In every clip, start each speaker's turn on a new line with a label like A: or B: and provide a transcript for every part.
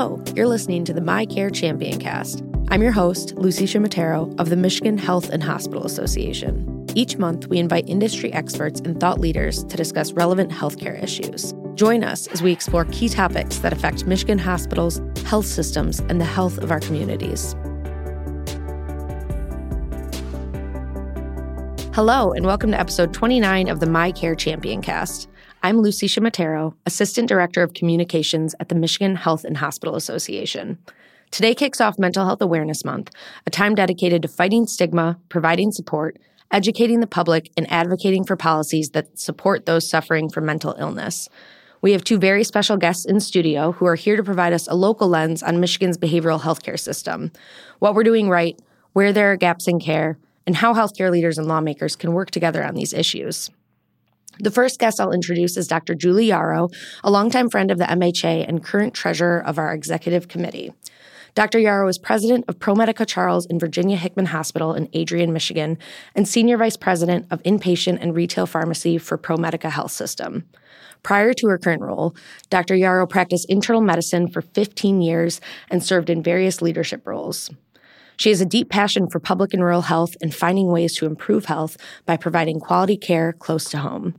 A: Hello, you're listening to the MiCare Champion Cast. I'm your host, Lucy Shimatero of the Michigan Health and Hospital Association. Each month, we invite industry experts and thought leaders to discuss relevant healthcare issues. Join us as we explore key topics that affect Michigan hospitals, health systems, and the health of our communities. Hello, and welcome to episode 29 of the MiCare Champion Cast. I'm Lucy Shimatero, Assistant Director of Communications at the Michigan Health and Hospital Association. Today kicks off Mental Health Awareness Month, a time dedicated to fighting stigma, providing support, educating the public, and advocating for policies that support those suffering from mental illness. We have two very special guests in studio who are here to provide us a local lens on Michigan's behavioral healthcare system, what we're doing right, where there are gaps in care, and how healthcare leaders and lawmakers can work together on these issues. The first guest I'll introduce is Dr. Julie Yaroch, a longtime friend of the MHA and current treasurer of our executive committee. Dr. Yaroch is president of ProMedica Charles and Virginia Hickman Hospital in Adrian, Michigan, and senior vice president of inpatient and retail pharmacy for ProMedica Health System. Prior to her current role, Dr. Yaroch practiced internal medicine for 15 years and served in various leadership roles. She has a deep passion for public and rural health and finding ways to improve health by providing quality care close to home.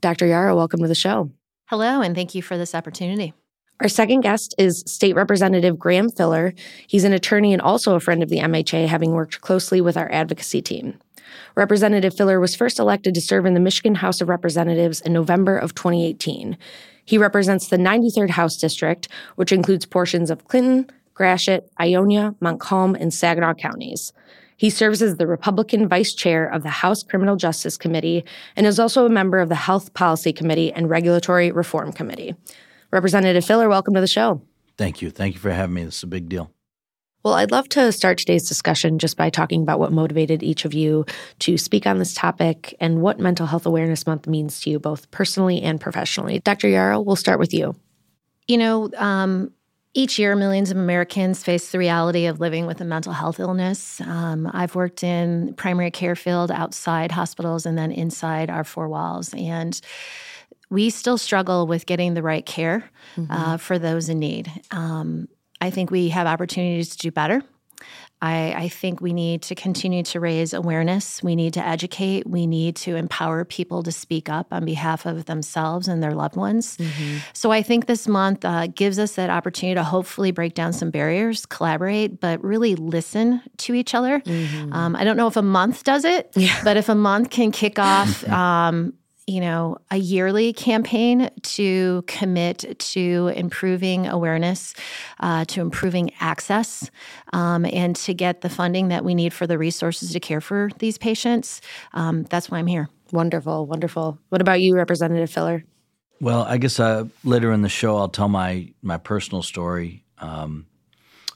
A: Dr. Yaroch, welcome to the show.
B: Hello, and thank you for this opportunity.
A: Our second guest is State Representative Graham Filler. He's an attorney and also a friend of the MHA, having worked closely with our advocacy team. Representative Filler was first elected to serve in the Michigan House of Representatives in November of 2018. He represents the 93rd House District, which includes portions of Clinton, Gratiot, Ionia, Montcalm, and Saginaw counties. He serves as the Republican vice chair of the House Criminal Justice Committee and is also a member of the Health Policy Committee and Regulatory Reform Committee. Representative Filler, welcome to the show.
C: Thank you. Thank you for having me. This is a big deal.
A: Well, I'd love to start today's discussion just by talking about what motivated each of you to speak on this topic and what Mental Health Awareness Month means to you, both personally and professionally. Dr. Yaroch, we'll start with you.
B: You know, um, each year, millions of Americans face the reality of living with a mental health illness. Um, I've worked in primary care field outside hospitals and then inside our four walls, and we still struggle with getting the right care mm-hmm. uh, for those in need. Um, I think we have opportunities to do better. I, I, think we need to continue to raise awareness. We need to educate. We need to empower people to speak up on behalf of themselves and their loved ones. Mm-hmm. So I think this month uh, gives us that opportunity to hopefully break down some barriers, collaborate, but really listen to each other. Mm-hmm. Um, I don't know if a month does it, yeah. but if a month can kick off um, you know, a yearly campaign to commit to improving awareness, uh, to improving access, um, and to get the funding that we need for the resources to care for these patients. Um, that's why I'm here.
A: Wonderful, wonderful. What about you, Representative Filler?
C: Well, I guess uh, later in the show, I'll tell my my personal story um,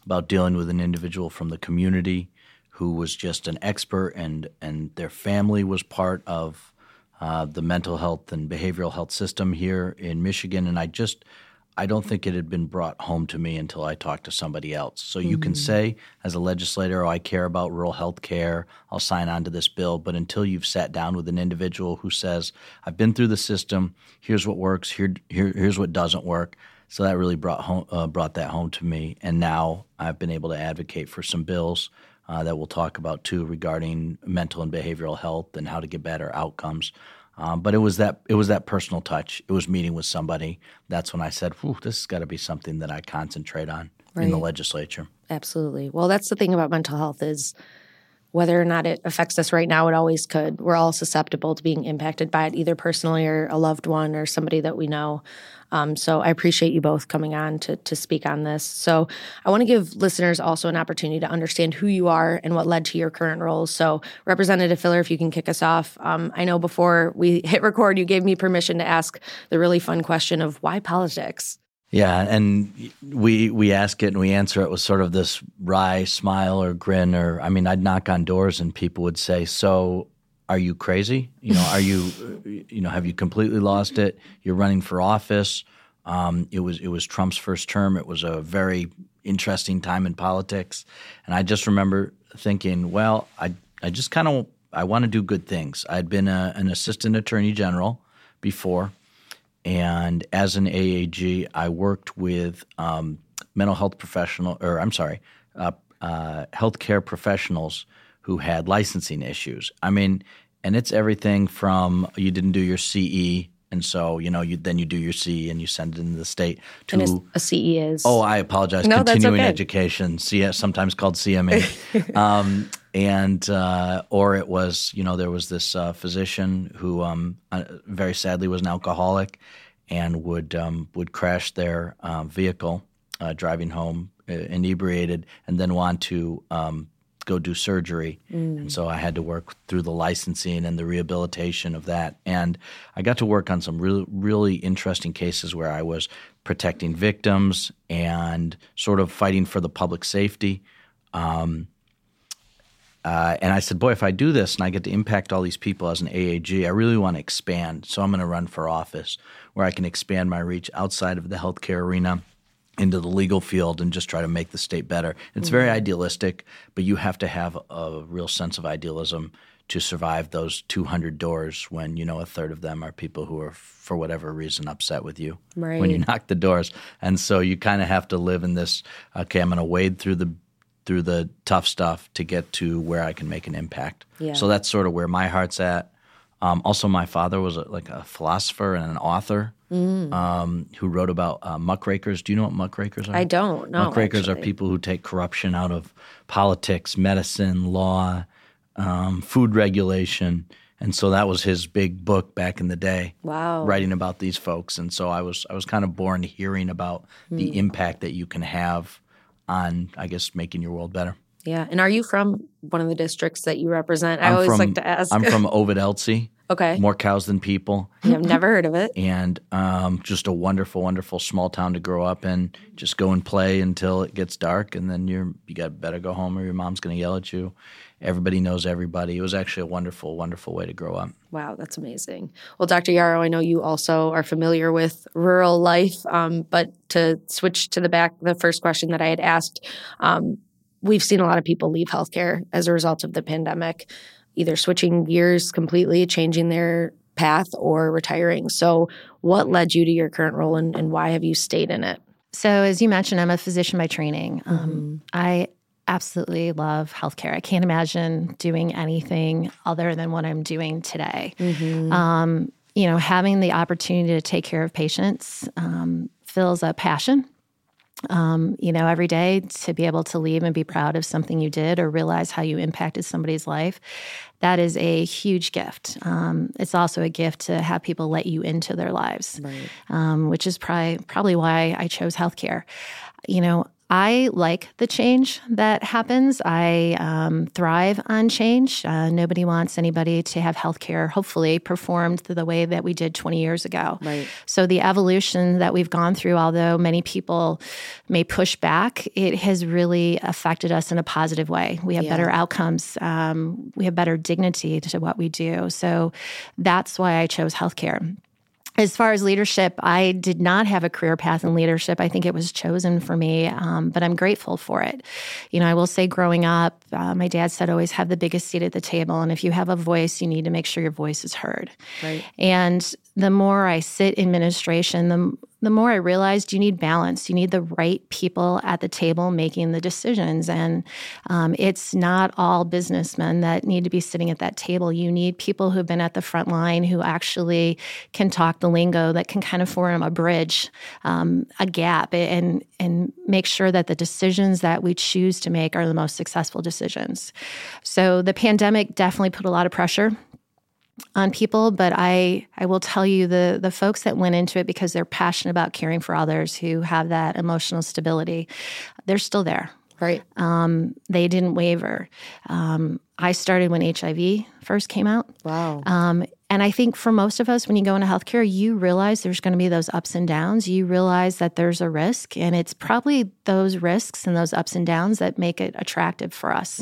C: about dealing with an individual from the community who was just an expert, and and their family was part of uh, the mental health and behavioral health system here in Michigan, and I just I don't think it had been brought home to me until I talked to somebody else. So you mm-hmm. can say as a legislator, oh, I care about rural health care, I'll sign on to this bill, but until you've sat down with an individual who says, I've been through the system, here's what works, here, here here's what doesn't work. So that really brought home, uh, brought that home to me, and now I've been able to advocate for some bills uh, that we'll talk about too regarding mental and behavioral health and how to get better outcomes. Um, but it was that it was that personal touch. It was meeting with somebody. That's when I said, "This has got to be something that I concentrate on right. in the legislature."
A: Absolutely. Well, that's the thing about mental health is whether or not it affects us right now, it always could. We're all susceptible to being impacted by it, either personally or a loved one or somebody that we know. Um, so I appreciate you both coming on to, to speak on this. So I want to give listeners also an opportunity to understand who you are and what led to your current roles. So Representative Filler, if you can kick us off. Um, I know before we hit record, you gave me permission to ask the really fun question of why politics?
C: Yeah, and we we ask it and we answer it with sort of this wry smile or grin or I mean I'd knock on doors and people would say, "So are you crazy? You know, are you, you know, have you completely lost it? You're running for office. Um, it was it was Trump's first term. It was a very interesting time in politics, and I just remember thinking, well, I I just kind of I want to do good things. I'd been a, an assistant attorney general before, and as an AAG, I worked with um, mental health professional, or I'm sorry, uh, uh, healthcare professionals who had licensing issues. I mean, and it's everything from you didn't do your CE, and so you know you then you do your CE and you send it into the state to
A: and a CE is
C: oh I apologize
A: No, that's
C: continuing
A: okay.
C: education, CS sometimes called CME, um, and uh, or it was you know there was this uh, physician who um, uh, very sadly was an alcoholic and would um, would crash their uh, vehicle uh, driving home uh, inebriated and then want to um, go do surgery. And so I had to work through the licensing and the rehabilitation of that. And I got to work on some really really interesting cases where I was protecting victims and sort of fighting for the public safety. Um, uh, and I said, boy, if I do this and I get to impact all these people as an AAG, I really want to expand. So I'm going to run for office where I can expand my reach outside of the healthcare arena into the legal field and just try to make the state better. It's very mm-hmm. idealistic, but you have to have a real sense of idealism to survive those 200 doors when you know a third of them are people who are for whatever reason upset with you when you knock the doors. And so you kind of have to live in this okay i'm going to wade through the through the tough stuff to get to where i can make an impact.
A: Yeah.
C: so that's sort of where my heart's at um, also my father was a, like a philosopher and an author
A: Mm.
C: um, who wrote about uh, muckrakers do you know what muckrakers are
A: I don't know.
C: muckrakers are people who take corruption out of politics, medicine, law, um, food regulation, and so that was his big book back in the day,
A: Wow.
C: writing about these folks. And so I was I was kind of born hearing about
A: Hmm.
C: the impact that you can have on, I guess, making your world better.
A: Yeah. And are you from one of the districts that you represent? I
C: I'm
A: always
C: from,
A: like to ask.
C: I'm from Ovid Elsie,
A: okay.
C: more cows than people.
A: I've never heard of it.
C: and um, just a wonderful, wonderful small town to grow up in. Just go and play until it gets dark, and then you're you got better go home or your mom's going to yell at you. Everybody knows everybody. It was actually a wonderful, wonderful way to grow up.
A: Wow, that's amazing. Well, Dr. Yaroch, I know you also are familiar with rural life, um, but to switch to the back, the first question that I had asked, um, we've seen a lot of people leave healthcare as a result of the pandemic, either switching gears completely, changing their path, or retiring. So, what led you to your current role, and, and why have you stayed in it?
B: So, as you mentioned, I'm a physician by training.
A: Mm-hmm.
B: Um, I absolutely love healthcare. I can't imagine doing anything other than what I'm doing today. Um, you know, having the opportunity to take care of patients um, fills a passion. Um, you know, every day to be able to leave and be proud of something you did or realize how you impacted somebody's life, that is a huge gift. Um, it's also a gift to have people let you into their lives
A: Right.
B: um, which is probably probably why I chose healthcare. You know, I like the change that happens. I um, thrive on change. Uh, nobody wants anybody to have healthcare, hopefully, performed the way that we did 20 years ago.
A: Right.
B: So, the evolution that we've gone through, although many people may push back, it has really affected us in a positive way. We have
A: Yeah.
B: better outcomes, um, we have better dignity to what we do. So, that's why I chose healthcare. As far as leadership, I did not have a career path in leadership. I think it was chosen for me, um, but I'm grateful for it. You know, I will say growing up, uh, my dad said always have the biggest seat at the table. And if you have a voice, you need to make sure your voice is heard.
A: Right.
B: And the more I sit in administration, the, the more I realized you need balance. You need the right people at the table making the decisions. And um, it's not all businessmen that need to be sitting at that table. You need people who've been at the front line who actually can talk the lingo, that can kind of form a bridge, um, a gap, and, and make sure that the decisions that we choose to make are the most successful decisions. So the pandemic definitely put a lot of pressure on people, but I I will tell you the the folks that went into it because they're passionate about caring for others who have that emotional stability, they're still there.
A: Right.
B: Um, they didn't waver. Um, I started when HIV first came out.
A: Wow.
B: Um, and I think for most of us, when you go into healthcare, you realize there's going to be those ups and downs. You realize that there's a risk, and it's probably those risks and those ups and downs that make it attractive for us.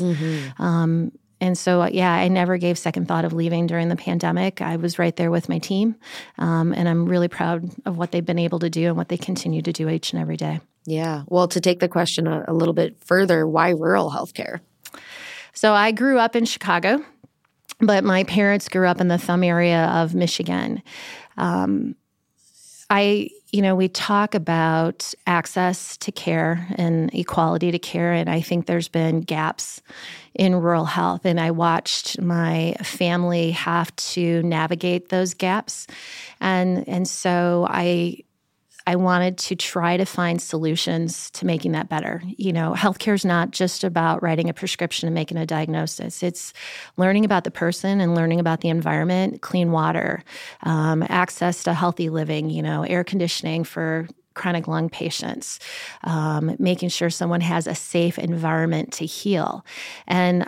B: Um, and so, uh, yeah, I never gave second thought of leaving during the pandemic. I was right there with my team, um, and I'm really proud of what they've been able to do and what they continue to do each and every day.
A: yeah. Well, to take the question a, a little bit further, why rural healthcare?
B: So I grew up in Chicago, but my parents grew up in the thumb area of Michigan. Um, I, you know, we talk about access to care and equality to care, and I think there's been gaps in rural health. And I watched my family have to navigate those gaps. And, and so I I wanted to try to find solutions to making that better. You know, healthcare is not just about writing a prescription and making a diagnosis. It's learning about the person and learning about the environment, clean water, um, access to healthy living, you know, air conditioning for chronic lung patients, um, making sure someone has a safe environment to heal. And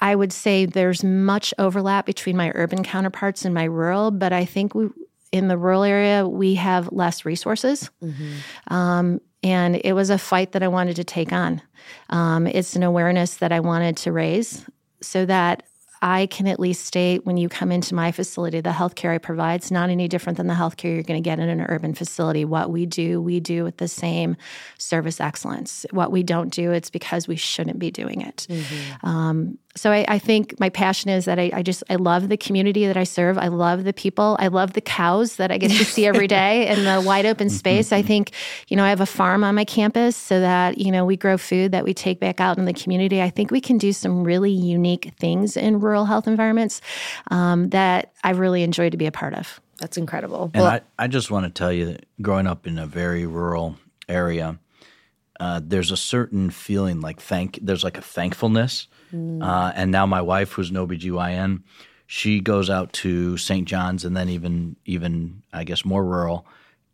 B: I would say there's much overlap between my urban counterparts and my rural, but I think we, in the rural area, we have less resources. Mm-hmm. Um, and it was a fight that I wanted to take on. Um, it's an awareness that I wanted to raise so that I can at least state when you come into my facility, the healthcare I provide is not any different than the healthcare you're going to get in an urban facility. What we do, we do with the same service excellence. What we don't do, it's because we shouldn't be doing it. Mm-hmm. Um, so I, I, think my passion is that I, I, just I love the community that I serve. I love the people. I love the cows that I get to see every day in the wide open space. I think, you know, I have a farm on my campus so that, you know, we grow food that we take back out in the community. I think we can do some really unique things in rural health environments um, that I really enjoy to be a part of.
A: That's incredible.
C: And well, I, I just want to tell you that growing up in a very rural area, uh, there's a certain feeling like thank there's like a thankfulness Mm. Uh, and now my wife, who's an OBGYN, she goes out to St. John's and then even even I guess more rural.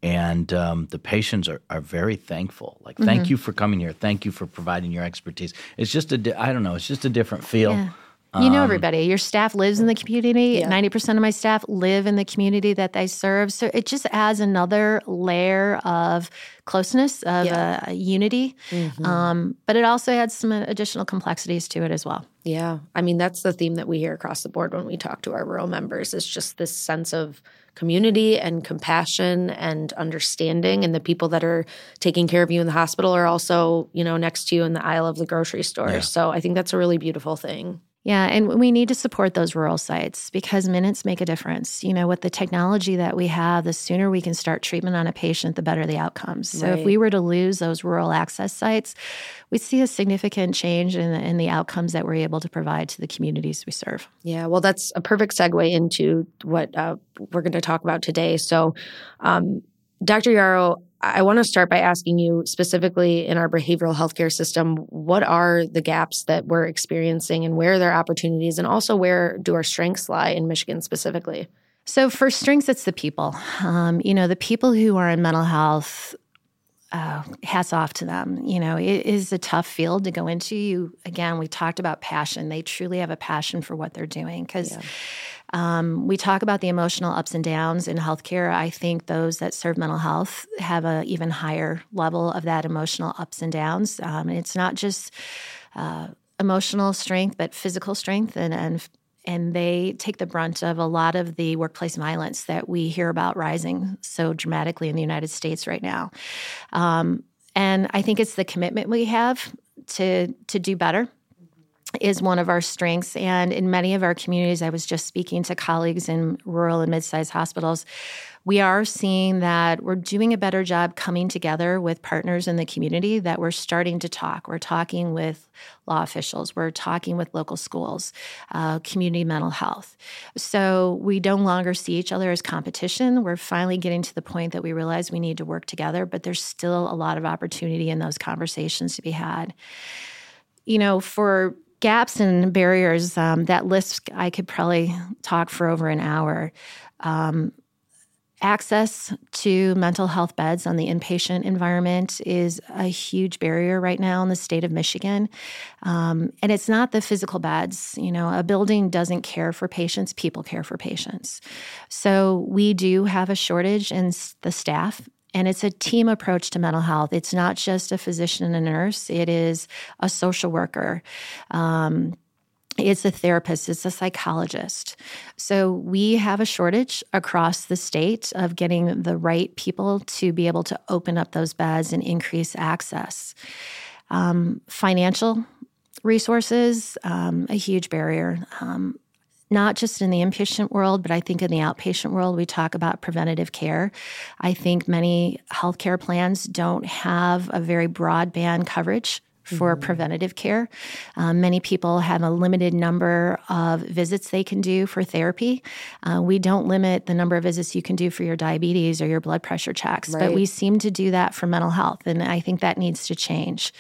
C: And um, the patients are, are very thankful. Like, thank mm-hmm. you for coming here. Thank you for providing your expertise. It's just a, di- I don't know, it's just a different feel.
B: Yeah. You know um, everybody. Your staff lives in the community. Ninety yeah. percent of my staff live in the community that they serve. So it just adds another layer of closeness, of yeah. uh, unity. Mm-hmm. Um, but it also adds some additional complexities to it as well.
A: Yeah, I mean that's the theme that we hear across the board when we talk to our rural members. Is just this sense of community and compassion and understanding and the people that are taking care of you in the hospital are also you know next to you in the aisle of the grocery store yeah. so i think that's a really beautiful thing
B: yeah, and we need to support those rural sites because minutes make a difference. You know, with the technology that we have, the sooner we can start treatment on a patient, the better the outcomes. So right. if we were to lose those rural access sites, we'd see a significant change in the, in the outcomes that we're able to provide to the communities we serve.
A: Yeah, well, that's a perfect segue into what uh, we're going to talk about today. So, um, Dr. Yaroch, I want to start by asking you specifically in our behavioral healthcare system, what are the gaps that we're experiencing and where are there opportunities? And also, where do our strengths lie in Michigan specifically?
B: So, for strengths, it's the people. Um, you know, the people who are in mental health, uh, hats off to them. You know, it is a tough field to go into. You, again, we talked about passion. They truly have a passion for what they're doing because. Yeah um, we talk about the emotional ups and downs in healthcare. I think those that serve mental health have an even higher level of that emotional ups and downs. Um, and it's not just uh, emotional strength, but physical strength and, and and they take the brunt of a lot of the workplace violence that we hear about rising so dramatically in the United States right now. Um, and I think it's the commitment we have to to do better is one of our strengths. And in many of our communities, I was just speaking to colleagues in rural and mid sized hospitals. We are seeing that we're doing a better job coming together with partners in the community, that we're starting to talk. We're talking with law officials, we're talking with local schools, uh, community mental health. So we no longer see each other as competition. We're finally getting to the point that we realize we need to work together, but there's still a lot of opportunity in those conversations to be had. You know, for gaps and barriers, um, that list I could probably talk for over an hour. Um, access to mental health beds on the inpatient environment is a huge barrier right now in the state of Michigan. Um, and it's not the physical beds. You know, a building doesn't care for patients, people care for patients. So we do have a shortage in the staff and it's a team approach to mental health. It's not just a physician and a nurse, it is a social worker. Um, it's a therapist, it's a psychologist. So we have a shortage across the state of getting the right people to be able to open up those beds and increase access. Um, financial resources, um, a huge barrier. Um, not just in the inpatient world, but I think in the outpatient world, we talk about preventative care. I think many healthcare plans don't have a very broadband coverage for mm-hmm. preventative care. Um, many people have a limited number of visits they can do for therapy. Uh, we don't limit the number of visits you can do for your diabetes or your blood pressure checks, right. but we seem to do that for mental health. And I think that needs to change.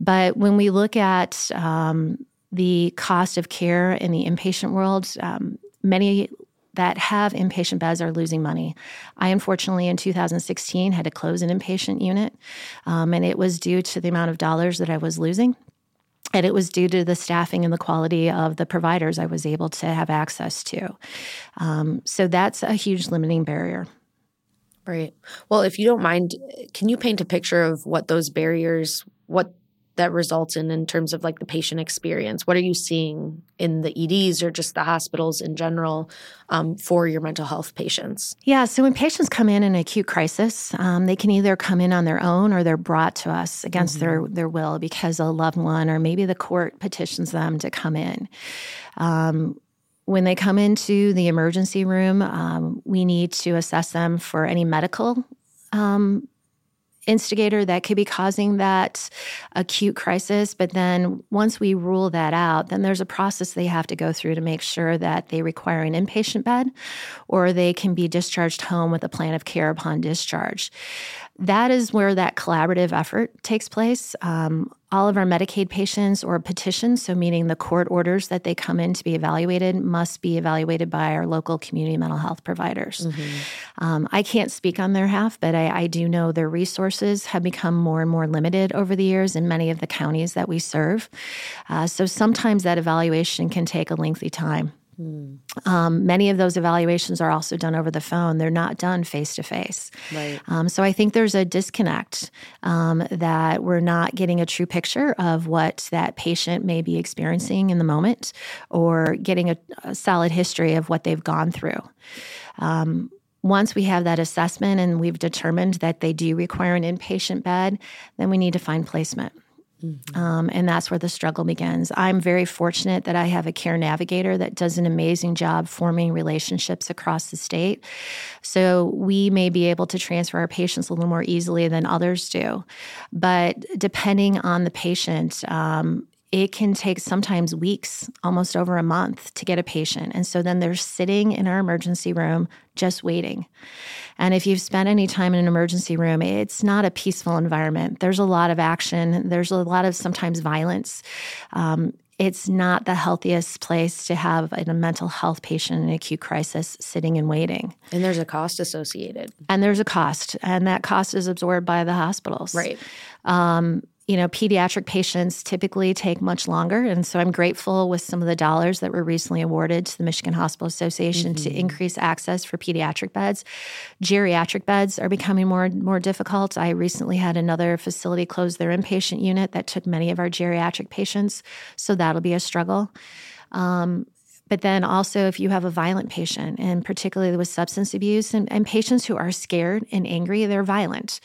B: But when we look at um, the cost of care in the inpatient world. Um, many that have inpatient beds are losing money. I unfortunately in 2016 had to close an inpatient unit, um, and it was due to the amount of dollars that I was losing. And it was due to the staffing and the quality of the providers I was able to have access to. Um, so that's a huge limiting barrier.
A: Right. Well, if you don't mind, can you paint a picture of what those barriers, what that results in in terms of like the patient experience? What are you seeing in the EDs or just the hospitals in general um, for your mental health patients?
B: Yeah, so when patients come in in acute crisis, um, they can either come in on their own or they're brought to us against mm-hmm. their their will because a loved one or maybe the court petitions them to come in. Um, when they come into the emergency room, um, we need to assess them for any medical um, instigator that could be causing that acute crisis. But then once we rule that out, then there's a process they have to go through to make sure that they require an inpatient bed or they can be discharged home with a plan of care upon discharge that is where that collaborative effort takes place. Um, all of our Medicaid patients or petitions, so meaning the court orders that they come in to be evaluated, must be evaluated by our local community mental health providers. Mm-hmm. Um, I can't speak on their half, but I, I, do know their resources have become more and more limited over the years in many of the counties that we serve. Uh, so sometimes that evaluation can take a lengthy time. Mm. Um, many of those evaluations are also done over the phone. They're not done face to face. So I think there's a disconnect um, that we're not getting a true picture of what that patient may be experiencing in the moment or getting a, a solid history of what they've gone through. Um, once we have that assessment and we've determined that they do require an inpatient bed, then we need to find placement. Mm-hmm. Um, and that's where the struggle begins. I'm very fortunate that I have a care navigator that does an amazing job forming relationships across the state. So we may be able to transfer our patients a little more easily than others do. But depending on the patient, um, it can take sometimes weeks, almost over a month to get a patient. And so then they're sitting in our emergency room just waiting. And if you've spent any time in an emergency room, it's not a peaceful environment. There's a lot of action, there's a lot of sometimes violence. Um, it's not the healthiest place to have a mental health patient in acute crisis sitting and waiting.
A: And there's a cost associated.
B: And there's a cost, and that cost is absorbed by the hospitals.
A: Right.
B: Um, you know, pediatric patients typically take much longer. And so I'm grateful with some of the dollars that were recently awarded to the Michigan Hospital Association mm-hmm. to increase access for pediatric beds. Geriatric beds are becoming more more difficult. I recently had another facility close their inpatient unit that took many of our geriatric patients. So that'll be a struggle. Um, but then also, if you have a violent patient, and particularly with substance abuse, and, and, patients who are scared and angry, they're violent.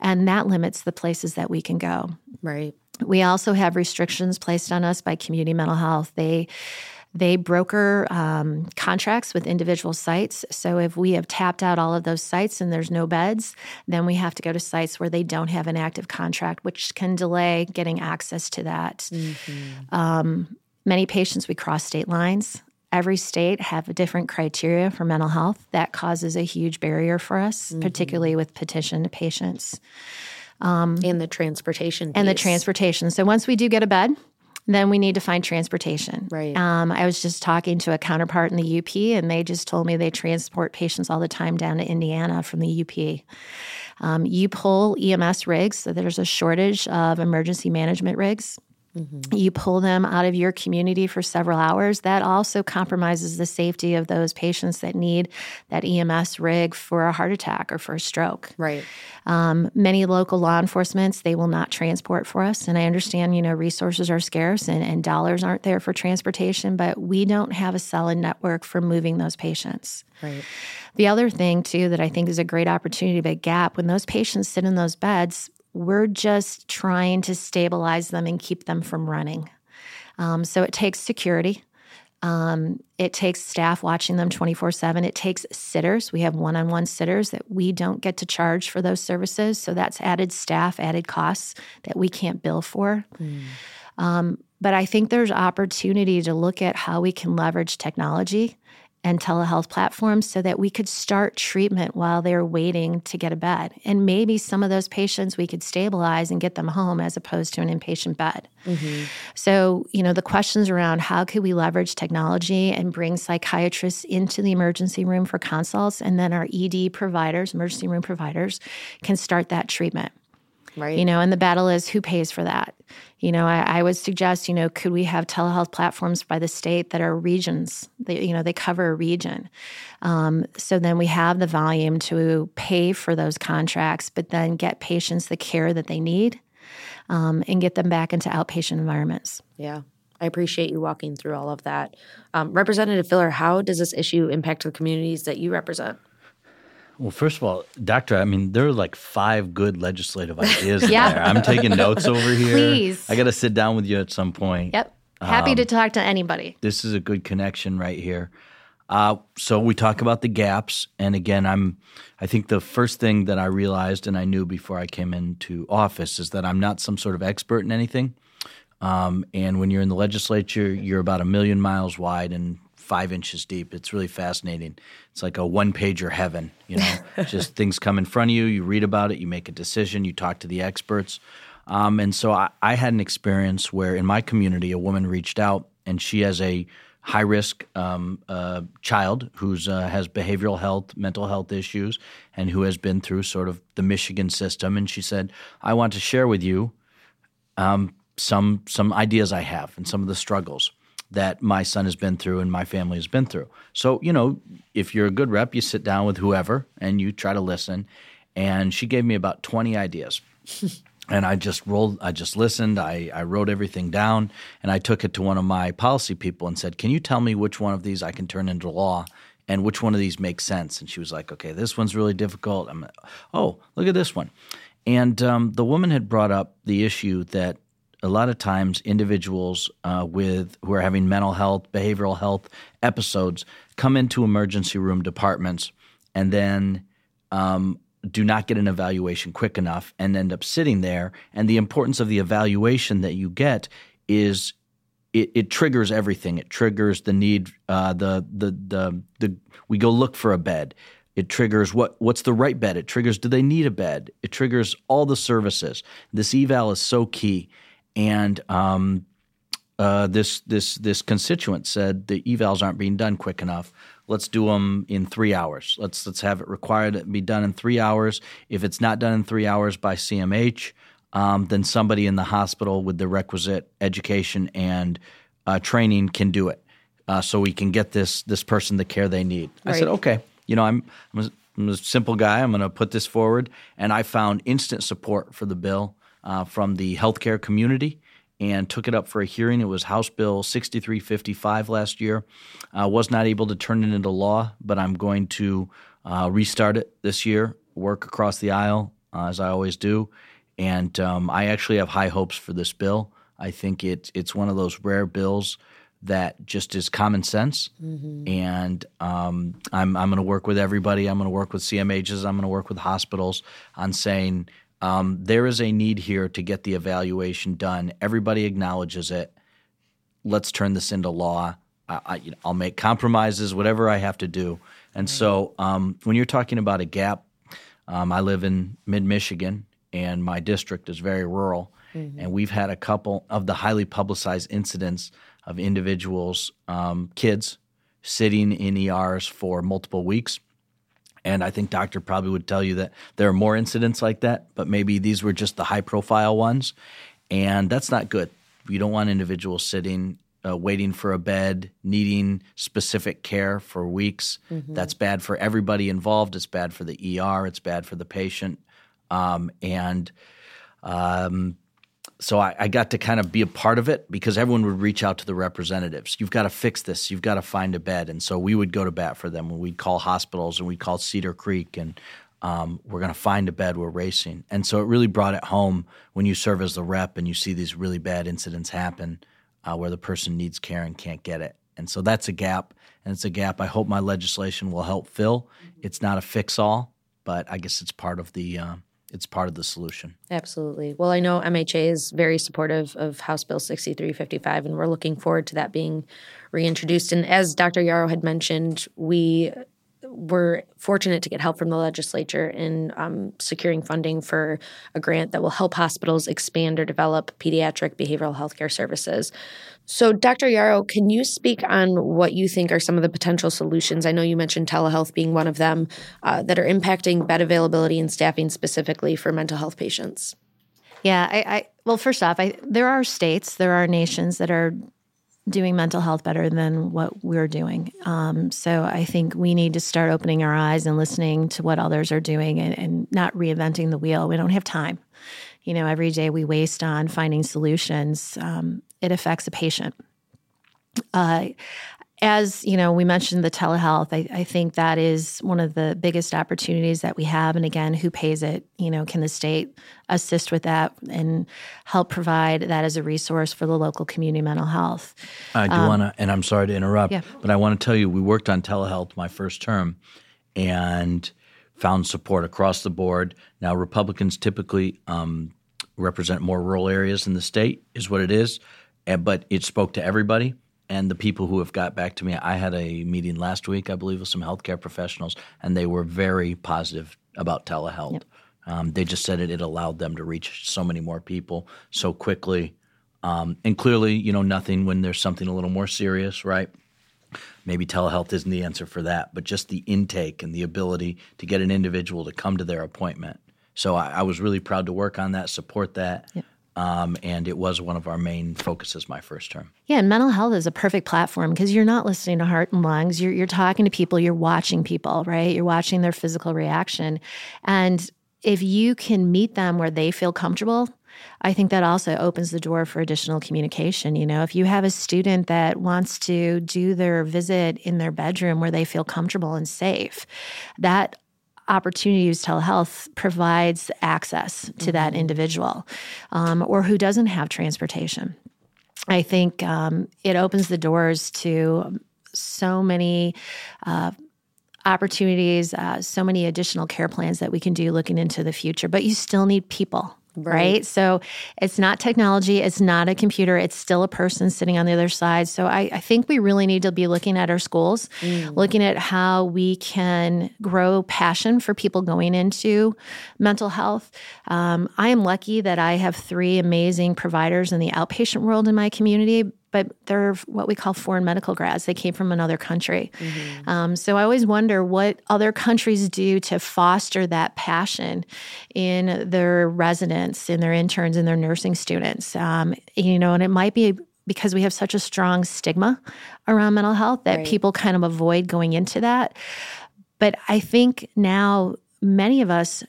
B: And that limits the places that we can go.
A: Right.
B: We also have restrictions placed on us by community mental health. They they broker um, contracts with individual sites. So if we have tapped out all of those sites and there's no beds, then we have to go to sites where they don't have an active contract, which can delay getting access to that. Mm-hmm. Um, many patients we cross state lines every state have a different criteria for mental health that causes a huge barrier for us mm-hmm. particularly with petitioned patients
A: um, and the transportation
B: piece. and the transportation so once we do get a bed then we need to find transportation.
A: Right.
B: Um, I was just talking to a counterpart in the UP, and they just told me they transport patients all the time down to Indiana from the UP. Um, you pull EMS rigs, so there's a shortage of emergency management rigs. Mm-hmm. You pull them out of your community for several hours. That also compromises the safety of those patients that need that EMS rig for a heart attack or for a stroke.
A: Right.
B: Um, many local law enforcements they will not transport for us, and I understand you know resources are scarce and, and dollars aren't there for transportation, but we don't have a solid network for moving those patients.
A: Right.
B: The other thing too that I think is a great opportunity, but gap when those patients sit in those beds we're just trying to stabilize them and keep them from running. Um, so it takes security. Um, it takes staff watching them 24 7. It takes sitters. We have one on one sitters that we don't get to charge for those services. So that's added staff, added costs that we can't bill for. Mm. Um, but I think there's opportunity to look at how we can leverage technology and telehealth platforms so that we could start treatment while they're waiting to get a bed. And maybe some of those patients we could stabilize and get them home as opposed to an inpatient bed. Mm-hmm. So, you know, the questions around how could we leverage technology and bring psychiatrists into the emergency room for consults, and then our ED providers, emergency room providers, can start that treatment.
A: Right.
B: You know, and the battle is who pays for that. You know, I, I, would suggest, you know, could we have telehealth platforms by the state that are regions? They, you know, they cover a region. Um, so then we have the volume to pay for those contracts, but then get patients the care that they need um, and get them back into outpatient environments.
A: Yeah. I appreciate you walking through all of that. Um, Representative Filler, how does this issue impact the communities that you represent?
C: Well, first of all, Doctor, I mean, there are like five good legislative ideas yeah. there. I'm taking notes over here.
B: Please.
C: I got to sit down with you at some point.
B: Yep. Happy um, to talk to anybody.
C: This is a good connection right here. Uh, so we talk about the gaps, and again, I'm. I think the first thing that I realized and I knew before I came into office is that I'm not some sort of expert in anything. Um, and when you're in the legislature, you're about a million miles wide and five inches deep. It's really fascinating. It's like a one pager heaven, you know, just things come in front of you, you read about it, you make a decision, you talk to the experts. Um, and so I, I, had an experience where in my community, a woman reached out and she has a high risk um, uh, child who uh, has behavioral health, mental health issues, and who has been through sort of the Michigan system. And she said, I want to share with you um, some some ideas I have and some of the struggles that my son has been through and my family has been through. So, you know, if you're a good rep, you sit down with whoever and you try to listen. And she gave me about 20 ideas. and I just rolled, I just listened, I, I wrote everything down, and I took it to one of my policy people and said, Can you tell me which one of these I can turn into law? And which one of these makes sense? And she was like, "Okay, this one's really difficult." I'm, oh, look at this one. And um, the woman had brought up the issue that a lot of times individuals uh, with who are having mental health, behavioral health episodes come into emergency room departments and then um, do not get an evaluation quick enough and end up sitting there. And the importance of the evaluation that you get is it, it triggers everything. It triggers the need, uh, the, the the the we go look for a bed. It triggers what what's the right bed. It triggers do they need a bed. It triggers all the services. This eval is so key and um, uh, this this this constituent said the evals aren't being done quick enough. Let's do them in three hours. Let's let's have it required to be done in three hours. If it's not done in three hours by CMH, um, then somebody in the hospital with the requisite education and uh, training can do it, uh, so we can get this this person the care they need. Right. I said, okay, you know, I'm I'm a, I'm a simple guy. I'm going to put this forward, and I found instant support for the bill uh, from the healthcare community and took it up for a hearing. It was House Bill 6355 last year. Uh, was not able to turn it into law, but I'm going to uh, restart it this year, work across the aisle uh, as I always do. And um, I actually have high hopes for this bill. I think it, it's one of those rare bills that just is common sense. Mm-hmm. And um, I'm, I'm going to work with everybody. I'm going to work with CMHs. I'm going to work with hospitals on saying – um, there is a need here to get the evaluation done. Everybody acknowledges it. Let's turn this into law. I, will make compromises, whatever I have to do. And so, um, when you're talking about a gap, um, I live in mid Michigan, and my district is very rural. Mm-hmm. And we've had a couple of the highly publicized incidents of individuals, um, kids, sitting in ERs for multiple weeks and I think Doctor probably would tell you that there are more incidents like that, but maybe these were just the high profile ones. And that's not good. You don't want individuals sitting, uh, waiting for a bed, needing specific care for weeks. Mm-hmm. That's bad for everybody involved. It's bad for the ER. It's bad for the patient. Um, and um, so I, I, got to kind of be a part of it because everyone would reach out to the representatives. You've got to fix this. You've got to find a bed, and so we would go to bat for them. And we'd call hospitals and we'd call Cedar Creek, and um, we're going to find a bed. We're racing, and so it really brought it home when you serve as the rep and you see these really bad incidents happen uh, where the person needs care and can't get it. And so that's a gap, and it's a gap I hope my legislation will help fill. It's not a fix all, but I guess it's part of the uh, it's part of the solution.
A: Absolutely. Well, I know MHA is very supportive of House Bill 6355, and we're looking forward to that being reintroduced. And as Dr. Yaroch had mentioned, we were fortunate to get help from the legislature in um, securing funding for a grant that will help hospitals expand or develop pediatric behavioral health care services. So, Dr. Yaroch, can you speak on what you think are some of the potential solutions? I know you mentioned telehealth being one of them uh, that are impacting bed availability and staffing specifically for mental health patients.
B: Yeah, I, I well, first off, I, there are states, there are nations that are doing mental health better than what we're doing. Um, so I think we need to start opening our eyes and listening to what others are doing and, and not reinventing the wheel. We don't have time. You know, every day we waste on finding solutions. Um, it affects a patient. Uh, as you know, we mentioned the telehealth. I, I, think that is one of the biggest opportunities that we have. And again, who pays it? You know, can the state assist with that and help provide that as a resource for the local community mental health?
C: I do um, want to, and I'm sorry to interrupt, yeah. but I want to tell you, we worked on telehealth my first term, and found support across the board. Now, Republicans typically um, represent more rural areas in the state, is what it is, but it spoke to everybody and the people who have got back to me. I had a meeting last week, I believe, with some healthcare professionals, and they were very positive about telehealth. Yep. Um, they just said it, it allowed them to reach so many more people so quickly. Um, and clearly, you know, nothing when there's something a little more serious, right? Maybe telehealth isn't the answer for that, but just the intake and the ability to get an individual to come to their appointment. So I, I was really proud to work on that, support that. Yep. Um, and it was one of our main focuses my first term.
B: Yeah, and mental health is a perfect platform because you're not listening to heart and lungs. You're, you're talking to people, you're watching people, right? You're watching their physical reaction. And if you can meet them where they feel comfortable, I think that also opens the door for additional communication. You know, if you have a student that wants to do their visit in their bedroom where they feel comfortable and safe, that opportunity to use telehealth provides access to that mm-hmm. individual um, or who doesn't have transportation. I think um, it opens the doors to so many. Uh, opportunities, uh, so many additional care plans that we can do looking into the future, but you still need people. Right. right. So it's not technology, it's not a computer, it's still a person sitting on the other side. So I, I think we really need to be looking at our schools, mm. looking at how we can grow passion for people going into mental health. Um, I am lucky that I have three amazing providers in the outpatient world in my community, but they're what we call foreign medical grads. They came from another country. Mm-hmm. Um, so I always wonder what other countries do to foster that passion in their residents, in their interns, in their nursing students. Um, you know, and it might be because we have such a strong stigma around mental health that right. people kind of avoid going into that. But I think now many of us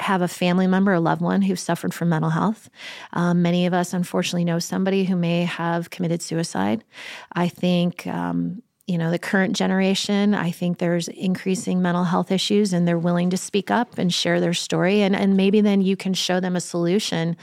B: have a family member, a loved one who suffered from mental health. Um, many of us, unfortunately, know somebody who may have committed suicide. I think. Um, you know, the current generation, I think there's increasing mental health issues and they're willing to speak up and share their story. And, and maybe then you can show them a solution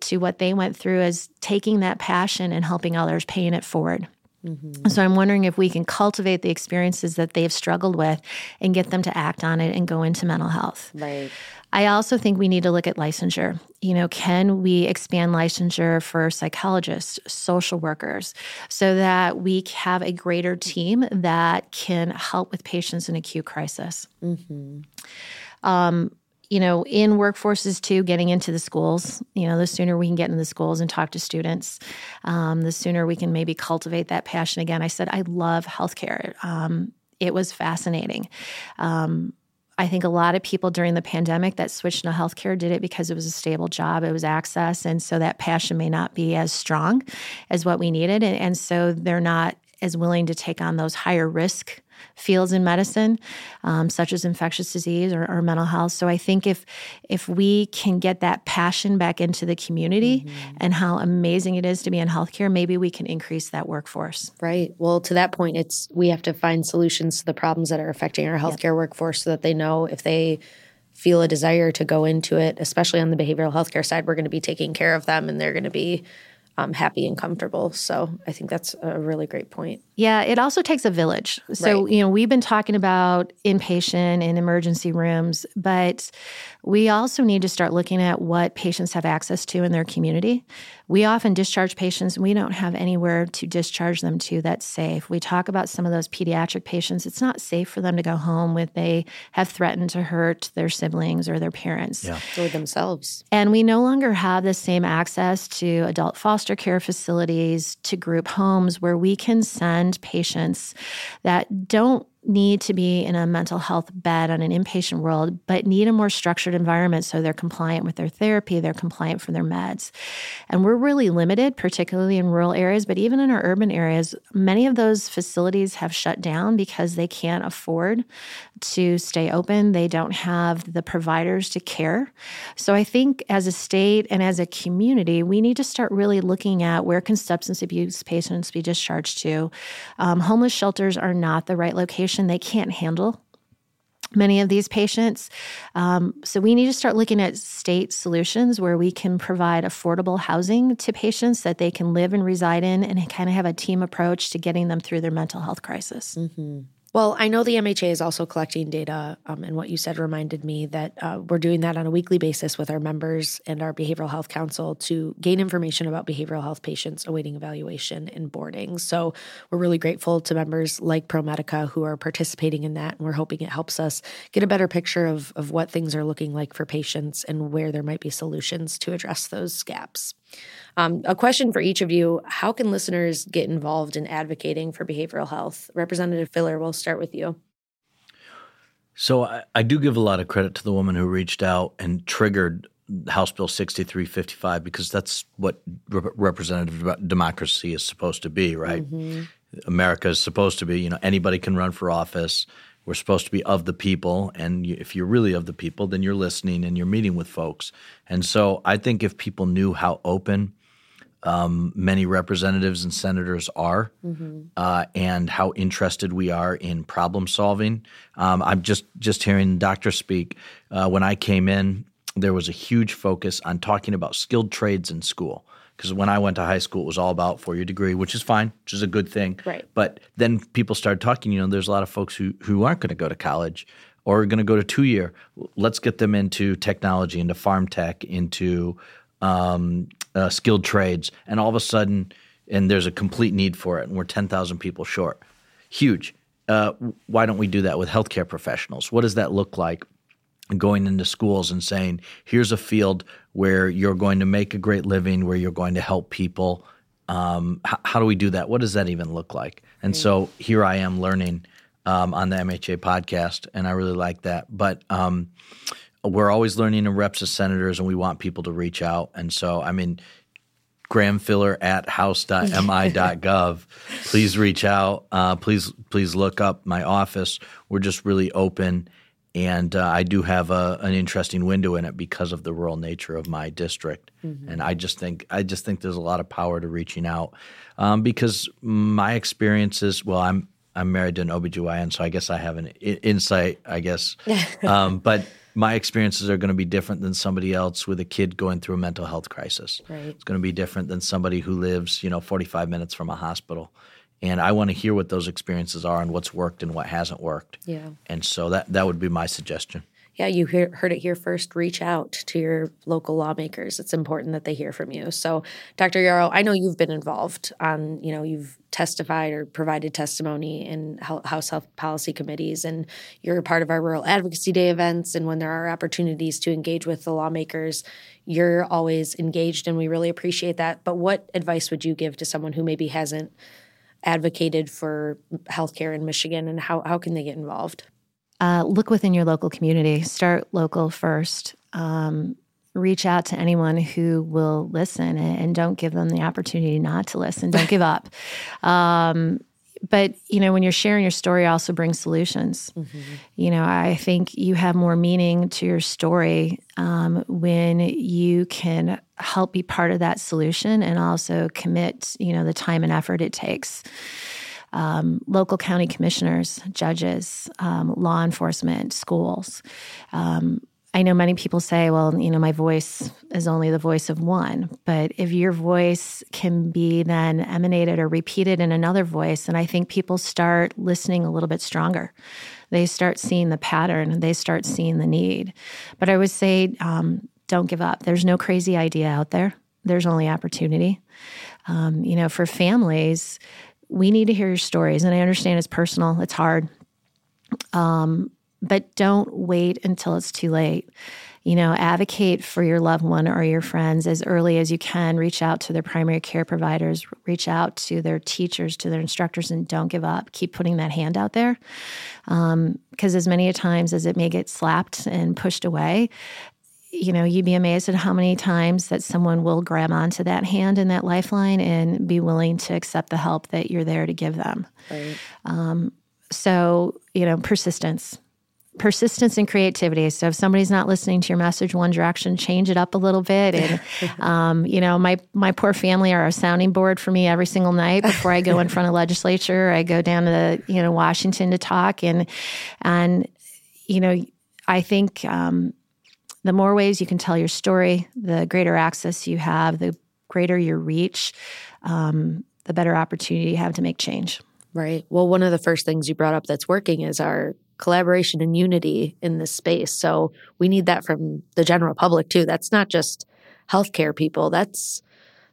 B: to what they went through as taking that passion and helping others, paying it forward. Mm-hmm. So I'm wondering if we can cultivate the experiences that they've struggled with and get them to act on it and go into mental health.
A: Right.
B: I also think we need to look at licensure. You know, can we expand licensure for psychologists, social workers, so that we have a greater team that can help with patients in acute crisis? Mm-hmm. Um, you know, in workforces too, getting into the schools. You know, the sooner we can get in the schools and talk to students, um, the sooner we can maybe cultivate that passion again. I said, I love healthcare. Um, it was fascinating. Um, I think a lot of people during the pandemic that switched to healthcare did it because it was a stable job, it was access. And so that passion may not be as strong as what we needed. And, and so they're not as willing to take on those higher risk fields in medicine, um, such as infectious disease or, or, mental health. So I think if if we can get that passion back into the community mm-hmm. and how amazing it is to be in healthcare, maybe we can increase that workforce.
A: Right. Well, to that point, it's we have to find solutions to the problems that are affecting our healthcare yep. workforce so that they know if they feel a desire to go into it, especially on the behavioral healthcare side, we're going to be taking care of them and they're going to be um, happy and comfortable. So I think that's a really great point.
B: Yeah, it also takes a village. So,
A: Right.
B: you know, we've been talking about inpatient and emergency rooms, but we also need to start looking at what patients have access to in their community. We often discharge patients we don't have anywhere to discharge them to that's safe. We talk about some of those pediatric patients. It's not safe for them to go home if they have threatened to hurt their siblings or their parents.
C: Yeah.
A: Or themselves.
B: And we no longer have the same access to adult foster care facilities, to group homes where we can send patients that don't need to be in a mental health bed on an inpatient world, but need a more structured environment so they're compliant with their therapy, they're compliant for their meds. And we're really limited, particularly in rural areas, but even in our urban areas, many of those facilities have shut down because they can't afford to stay open. They don't have the providers to care. So I think as a state and as a community, we need to start really looking at where can substance abuse patients be discharged to. Um, homeless shelters are not the right location. They can't handle many of these patients. Um, so we need to start looking at state solutions where we can provide affordable housing to patients that they can live and reside in and kind of have a team approach to getting them through their mental health crisis.
A: Well, I know the MHA is also collecting data, um, and what you said reminded me that uh, we're doing that on a weekly basis with our members and our behavioral health council to gain information about behavioral health patients awaiting evaluation and boarding. So we're really grateful to members like ProMedica who are participating in that, and we're hoping it helps us get a better picture of, of what things are looking like for patients and where there might be solutions to address those gaps. Um, a question for each of you How can listeners get involved in advocating for behavioral health? Representative Filler, we'll start with you.
C: So I, I do give a lot of credit to the woman who reached out and triggered House Bill 6355 because that's what rep- representative democracy is supposed to be, right? America is supposed to be, you know, anybody can run for office. We're supposed to be of the people. And if you're really of the people, then you're listening and you're meeting with folks. And so I think if people knew how open um, many representatives and senators are, uh, and how interested we are in problem solving. Um, I'm just just hearing the doctor speak. Uh, when I came in, there was a huge focus on talking about skilled trades in school. Because when I went to high school, it was all about four year degree, which is fine, which is a good thing.
A: Right.
C: But then people started talking. You know, there's a lot of folks who who aren't going to go to college or are going to go to two year. Let's get them into technology, into farm tech, into um, uh, skilled trades, and all of a sudden, and there's a complete need for it, and we're 10,000 people short. Huge. Uh, why don't we do that with healthcare professionals? What does that look like? Going into schools and saying, here's a field where you're going to make a great living, where you're going to help people. Um, h- how do we do that? What does that even look like? And so here I am learning um, on the MHA podcast, and I really like that. But um, we're always learning in reps as senators, and we want people to reach out. And so, I mean, Graham Filler at house.mi.gov. please reach out. Uh, please, please look up my office. We're just really open, and uh, I do have a, an interesting window in it because of the rural nature of my district. And I just think I just think there's a lot of power to reaching out um, because my experiences. Well, I'm I'm married to an OBGYN, so I guess I have an I- insight. I guess, um, but my experiences are going to be different than somebody else with a kid going through a mental health crisis.
A: Right.
C: It's going to be different than somebody who lives, you know, 45 minutes from a hospital. And I want to hear what those experiences are and what's worked and what hasn't worked.
A: Yeah.
C: And so that that would be my suggestion.
A: Yeah, you hear, heard it here first. Reach out to your local lawmakers. It's important that they hear from you. So, Dr. Yaroch, I know you've been involved on, you know, you've testified or provided testimony in House Health Policy committees, and you're a part of our Rural Advocacy Day events. And when there are opportunities to engage with the lawmakers, you're always engaged, and we really appreciate that. But what advice would you give to someone who maybe hasn't advocated for healthcare in Michigan, and how, how can they get involved?
B: Uh, look within your local community. Start local first. Um, reach out to anyone who will listen and, and don't give them the opportunity not to listen. Don't give up. Um, but you know, when you're sharing your story, also brings solutions. You know, I think you have more meaning to your story um, when you can help be part of that solution and also commit, you know, the time and effort it takes um, local county commissioners, judges, um, law enforcement, schools. I know many people say, well, you know, my voice is only the voice of one. But if your voice can be then emanated or repeated in another voice, and I think people start listening a little bit stronger. They start seeing the pattern, they start seeing the need. But I would say, um, don't give up. There's no crazy idea out there, there's only opportunity. Um, you know, for families, we need to hear your stories. And I understand it's personal, it's hard. Um, but don't wait until it's too late. You know, advocate for your loved one or your friends as early as you can. Reach out to their primary care providers, reach out to their teachers, to their instructors, and don't give up. Keep putting that hand out there. Because um, as many times as it may get slapped and pushed away, you know, you'd be amazed at how many times that someone will grab onto that hand and that lifeline and be willing to accept the help that you're there to give them. Right. Um, so, you know, persistence persistence and creativity. So if somebody's not listening to your message one direction, change it up a little bit. And um, you know, my my poor family are a sounding board for me every single night before I go in front of legislature. I go down to you know Washington to talk, and and you know, I think um, the more ways you can tell your story, the greater access you have, the greater your reach, um, the better opportunity you have to make change.
A: Right. Well, one of the first things you brought up that's working is our collaboration and unity in this space. So we need that from the general public too. That's not just healthcare people. That's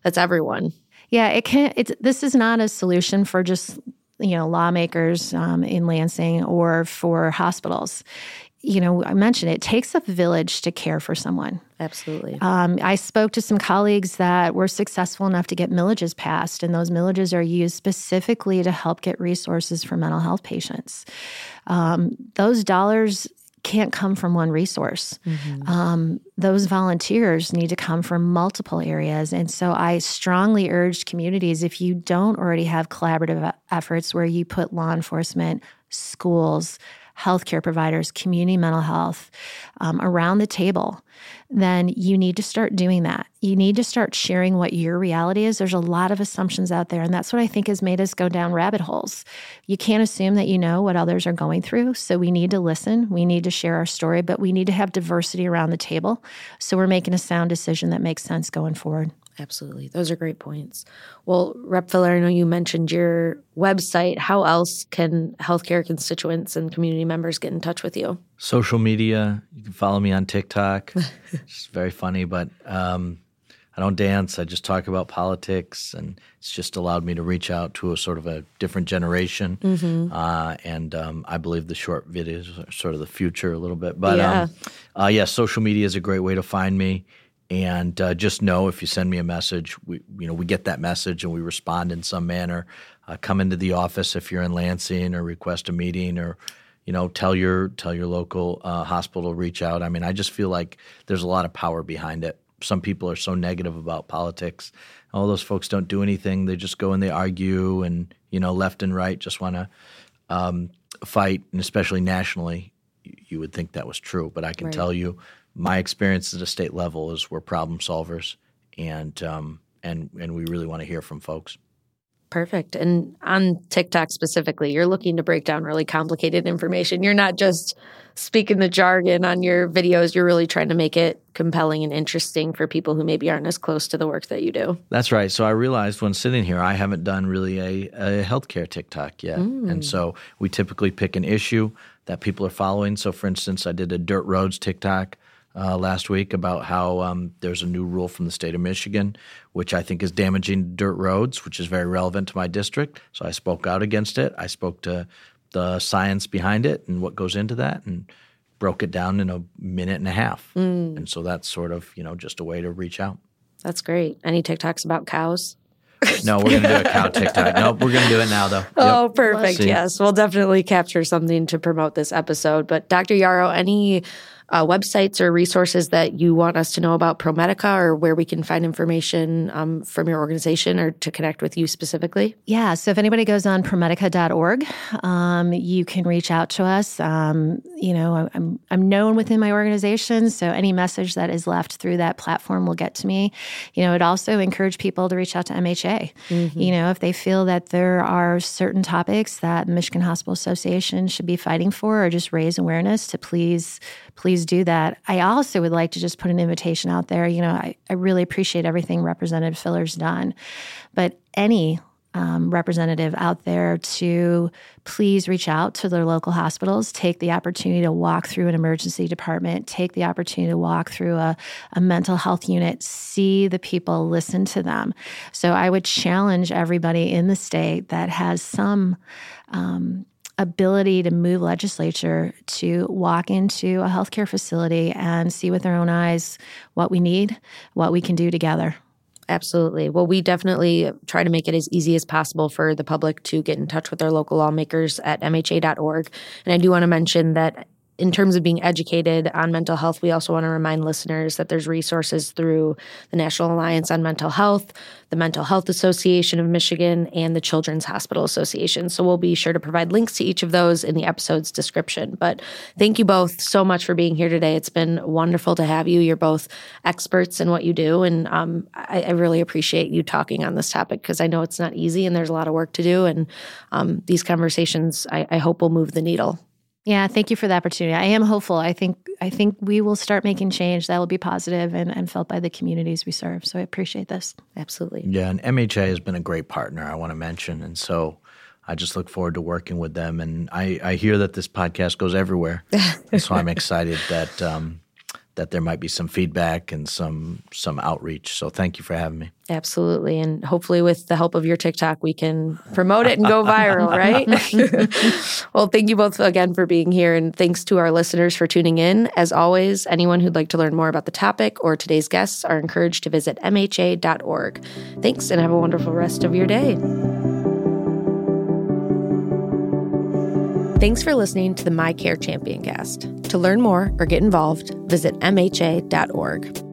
A: that's everyone.
B: Yeah, it can. It's this is not a solution for just you know lawmakers um, in Lansing or for hospitals you know, I mentioned it, takes a village to care for someone.
A: Absolutely.
B: Um, I spoke to some colleagues that were successful enough to get millages passed, and those millages are used specifically to help get resources for mental health patients. Um, those dollars can't come from one resource. Mm-hmm. Um, those volunteers need to come from multiple areas. And so I strongly urge communities if you don't already have collaborative efforts where you put law enforcement, schools, healthcare providers, community mental health um, around the table, then you need to start doing that. You need to start sharing what your reality is. There's a lot of assumptions out there, and that's what I think has made us go down rabbit holes. You can't assume that you know what others are going through. So we need to listen, we need to share our story, but we need to have diversity around the table. So we're making a sound decision that makes sense going forward.
A: Absolutely. Those are great points. Well, Rep Filler, I know you mentioned your website. How else can healthcare constituents and community members get in touch with you?
C: Social media. You can follow me on TikTok. it's very funny, but um, I don't dance. I just talk about politics, and it's just allowed me to reach out to a sort of a different generation. Mm-hmm. Uh, and um, I believe the short videos are sort of the future a little bit. But yeah, um, uh, yeah social media is a great way to find me and uh, just know if you send me a message, we you know we get that message and we respond in some manner. Uh, come into the office if you're in Lansing or request a meeting or you know tell your tell your local uh, hospital reach out. I mean, I just feel like there's a lot of power behind it. Some people are so negative about politics. All those folks don't do anything. They just go and they argue and you know left and right just want to um, fight, and especially nationally, you would think that was true. But I can right. tell you my experience at the state level is we're problem solvers, and um, and and we really want to hear from folks.
A: Perfect. And on TikTok specifically, you're looking to break down really complicated information. You're not just speaking the jargon on your videos. You're really trying to make it compelling and interesting for people who maybe aren't as close to the work that you do.
C: That's right. So I realized when sitting here, I haven't done really a, a healthcare TikTok yet. Mm. And so we typically pick an issue that people are following. So, for instance, I did a dirt roads TikTok uh, last week about how um, there's a new rule from the state of Michigan, which I think is damaging dirt roads, which is very relevant to my district. So I spoke out against it. I spoke to the science behind it and what goes into that, and broke it down in a minute and a half. Mm. And so that's sort of you know just a way to reach out.
A: That's great. Any TikToks about cows?
C: no, we're going to do a cow TikTok. No, we're going to do it now, though. Yep.
A: Oh, perfect. Yes, we'll definitely capture something to promote this episode. But Dr. Yaroch, any uh, websites or resources that you want us to know about ProMedica or where we can find information um, from your organization or to connect with you specifically?
B: Yeah. So if anybody goes on promedica.org, um, you can reach out to us. Um, you know, I'm, I'm known within my organization, so any message that is left through that platform will get to me. You know, it also encourage people to reach out to MHA. Mm-hmm. You know, if they feel that there are certain topics that Michigan Hospital Association should be fighting for or just raise awareness to please, please please do that. I also would like to just put an invitation out there. You know, I, I really appreciate everything Representative Filler's done, but any um, representative out there to please reach out to their local hospitals, take the opportunity to walk through an emergency department, take the opportunity to walk through a, a mental health unit, see the people, listen to them. So I would challenge everybody in the state that has some. Um, ability to move legislature to walk into a healthcare facility and see with their own eyes what we need, what we can do together.
A: Absolutely. Well, we definitely try to make it as easy as possible for the public to get in touch with their local lawmakers at MHA.org. And I do want to mention that in terms of being educated on mental health, we also want to remind listeners that there's resources through the National Alliance on Mental Health, the Mental Health Association of Michigan, and the Children's Hospital Association. So we'll be sure to provide links to each of those in the episode's description. But thank you both so much for being here today. It's been wonderful to have you. You're both experts in what you do, and um, I, I, really appreciate you talking on this topic because I know it's not easy and there's a lot of work to do. And um, these conversations, I, I hope, will move the needle.
B: Yeah, thank you for the opportunity. I am hopeful. I think I think we will start making change that will be positive and, and felt by the communities we serve. So I appreciate this.
A: Absolutely.
C: Yeah, and MHA has been a great partner, I want to mention. And so I just look forward to working with them. And I, I hear that this podcast goes everywhere. so I'm excited that um, that there might be some feedback and some some outreach. So thank you for having me.
A: Absolutely, and hopefully with the help of your TikTok, we can promote it and go viral, right? well, thank you both again for being here, and thanks to our listeners for tuning in. As always, anyone who'd like to learn more about the topic or today's guests are encouraged to visit mha.org. Thanks, and have a wonderful rest of your day. Thanks for listening to the MiCare Champion cast. To learn more or get involved, visit MHA.org.